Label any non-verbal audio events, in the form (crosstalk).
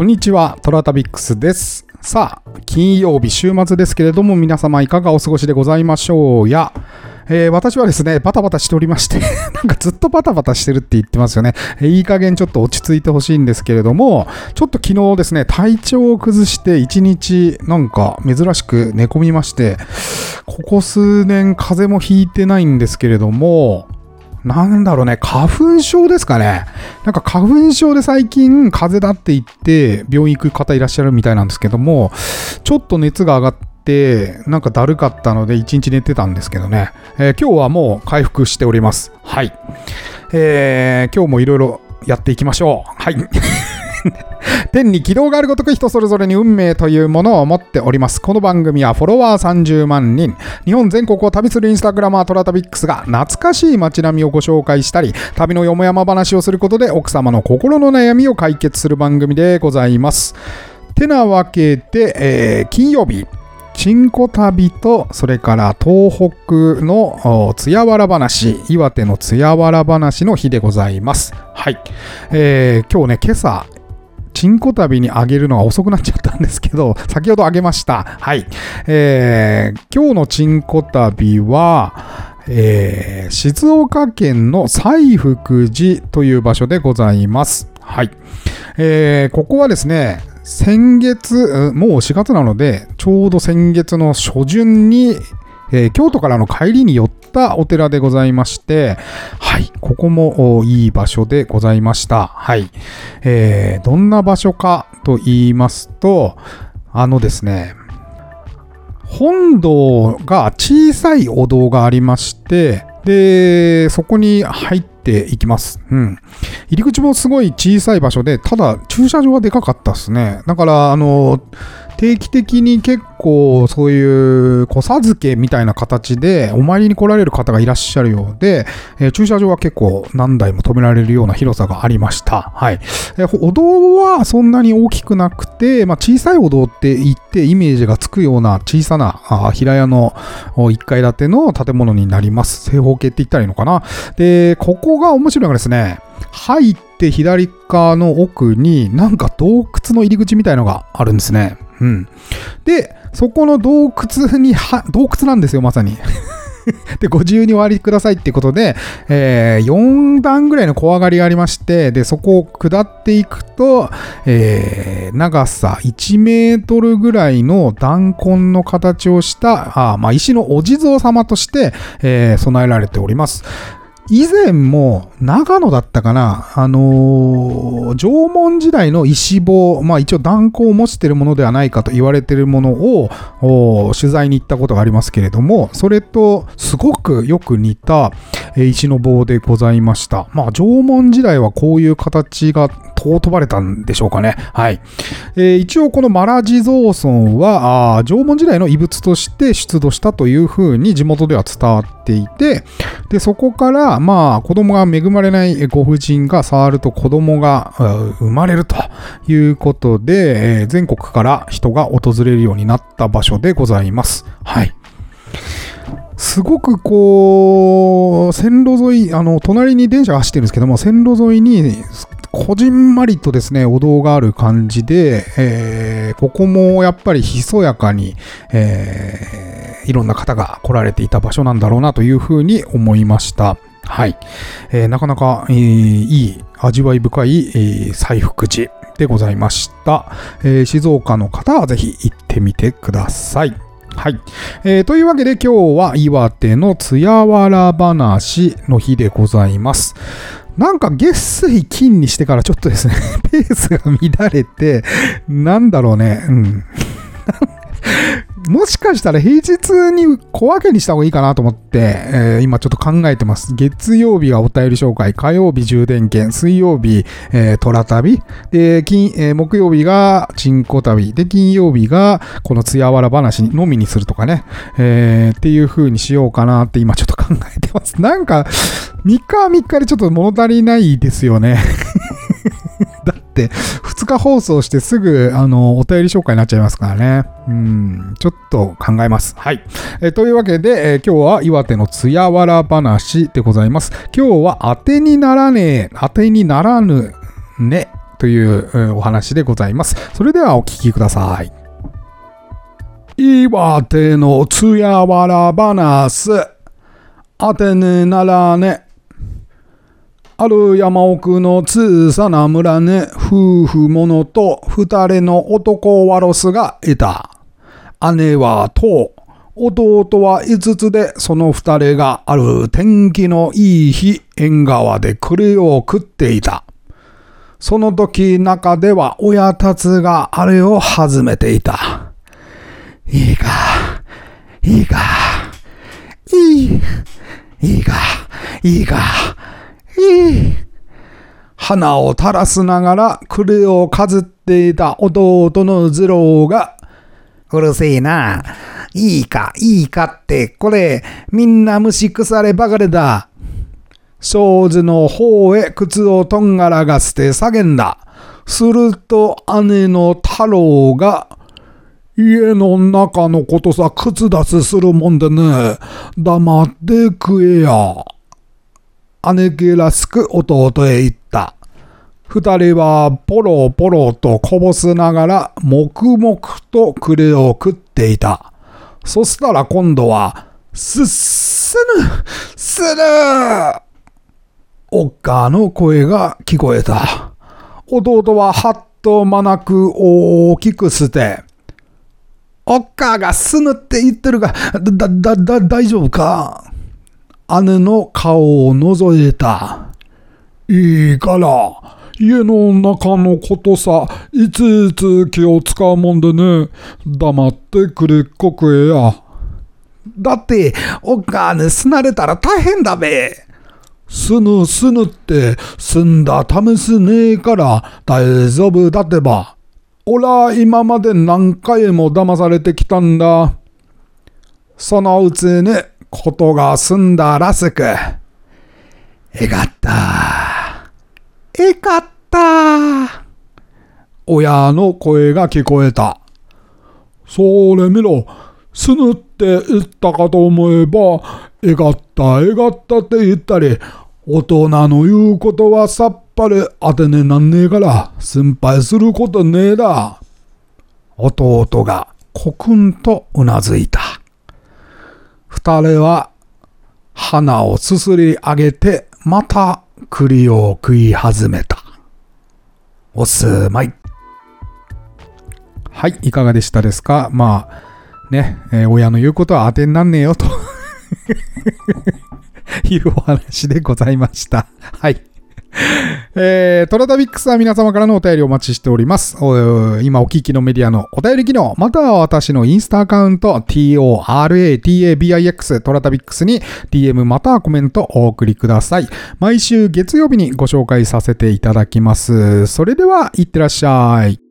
こんにちは、トラタビックスです。さあ、金曜日週末ですけれども、皆様いかがお過ごしでございましょうや。えー私はですね、バタバタしておりまして、(laughs) なんかずっとバタバタしてるって言ってますよね。えーいい加減ちょっと落ち着いてほしいんですけれども、ちょっと昨日ですね、体調を崩して一日なんか珍しく寝込みまして、ここ数年風邪もひいてないんですけれども、なんだろうね、花粉症ですかね。なんか花粉症で最近風邪だって言って病院行く方いらっしゃるみたいなんですけども、ちょっと熱が上がって、なんかだるかったので一日寝てたんですけどね。えー今日はもう回復しております。はい。えー今日もいろいろやっていきましょう。はい。(laughs) 天に軌道があるごとく人それぞれに運命というものを持っております。この番組はフォロワー30万人、日本全国を旅するインスタグラマートラタビックスが懐かしい街並みをご紹介したり、旅のよもやま話をすることで奥様の心の悩みを解決する番組でございます。てなわけで、えー金曜日、チンコ旅と、それから東北のお津屋原話、岩手の津屋原話の日でございます。はい。えー今日ね、今朝、チンコ旅にあげるのが遅くなっちゃったんですけど、(laughs) 先ほどあげました。はい。えー今日のチンコ旅は、えー静岡県の西福寺という場所でございます。はい。えーここはですね、先月、もう4月なので、ちょうど先月の初旬に、えー京都からの帰りに寄ったお寺でございまして、はい、ここもいい場所でございました。はい。えーどんな場所かと言いますと、あのですね、本堂が小さいお堂がありまして、で、そこに入っていきます。うん。入り口もすごい小さい場所で、ただ駐車場はでかかったですね。だから、あの、定期的に結構そういう小授けみたいな形でお参りに来られる方がいらっしゃるようで、えー駐車場は結構何台も止められるような広さがありました。はい。えーお堂はそんなに大きくなくて、まあ、小さいお堂って言ってイメージがつくような小さなあー平屋の1階建ての建物になります。正方形って言ったらいいのかな。で、ここが面白いのがですね、入って左側の奥になんか洞窟の入り口みたいのがあるんですね。うん。で、そこの洞窟には、洞窟なんですよ、まさに。(laughs) で、ご自由にお割りくださいっていうことで、えー4段ぐらいの小上がりがありまして、で、そこを下っていくと、えー長さ1メートルぐらいの弾痕の形をした、あまあ、石のお地蔵様として、えー備えられております。以前も長野だったかな、あのー縄文時代の石棒、まあ一応弾痕を持っているものではないかと言われているものを取材に行ったことがありますけれども、それとすごくよく似たえー石の棒でございました。まあ縄文時代はこういう形が尊ばれたんでしょうかね。はい。えー一応このマラ地蔵尊はあー縄文時代の遺物として出土したというふうに地元では伝わってていて、で、そこから、まあ、子供が恵まれないご婦人が触ると子供が生まれるということで、え全国から人が訪れるようになった場所でございます。はい。すごくこう、線路沿い、あの、隣に電車が走ってるんですけども、線路沿いに、こじんまりとですね、お堂がある感じで、えーここもやっぱりひそやかに、えーいろんな方が来られていた場所なんだろうなというふうに思いました。はい。えーなかなか、えーいい、味わい深い、えー西福寺でございました。えー静岡の方はぜひ行ってみてください。はい。えーというわけで今日は岩手の津屋原話の日でございます。なんか月水金にしてからちょっとですね、(laughs) ペースが乱れて、なんだろうね、うん。もしかしたら平日に小分けにした方がいいかなと思って、えー今ちょっと考えてます。月曜日がお便り紹介、火曜日充電券、水曜日、えー、虎旅、で、金、えー木曜日がチンコ旅、で、金曜日がこの津屋原話のみにするとかね、えーっていう風にしようかなって今ちょっと考えてます。なんか、3日は3日でちょっと物足りないですよね。だって、2日放送してすぐ、あの、お便り紹介になっちゃいますからね。うん、ちょっと考えます。はい。えーというわけで、えー今日は岩手の津屋原話でございます。今日は当てにならねえ、当てにならぬね、というお話でございます。それではお聞きください。岩手のつやわら話。あてねならね。ある山奥の小さな村ね、夫婦者と二人の男ワロスがいた。姉はと、弟は五つで、その二人がある天気のいい日、縁側で栗を食っていた。その時中では親たちがあれを始めていた。いいか、いいか、いい、いいか、いいか、花を垂らすながら栗をかずっていた弟の次郎が、うるせえな。いいか、いいかって、これ、みんな虫腐ればかりだ。庄司の方へ靴をとんがらがして叫んだ。すると姉の太郎が、家の中のことさ、靴出しするもんでね、黙って食えや。姉貴らしく弟へ言った。二人はポロポロとこぼすながら黙々と栗を食っていた。そしたら今度は、すっすぬ、するおっかの声が聞こえた。弟ははっとまなく大きく捨て、おっかがすぬって言ってるが、だ、だ、だ、大丈夫か？姉の顔を覗いた。いいから、家の中のことさ、いちいち気を使うもんでね、黙ってくれっこくえや。だって、おっかね、すなれたら大変だべ。すぬすぬって済んだ試すねえから大丈夫だってば。おら今まで何回も騙されてきたんだ。そのうちにことが済んだらしく。えがった。えかった。親の声が聞こえた。それ見ろ。すぬって言ったかと思えば、えがった、えがったって言ったり、大人の言うことはさっぱり当てねなんねえから心配することねえだ。弟がコクンとうなずいた。二人は鼻をすすり上げてまた栗を食い始めた。おすまい。はい、いかがでしたですか？まあ、ね、えー、親の言うことは当てになんねえよと (laughs) いうお話でございました。はい。えー、トラタビックスは皆様からのお便りをお待ちしております。今お聞きのメディアのお便り機能、または私のインスタアカウント、toratabix トラタビックスに DM またはコメントお送りください。毎週月曜日にご紹介させていただきます。それでは、いってらっしゃい。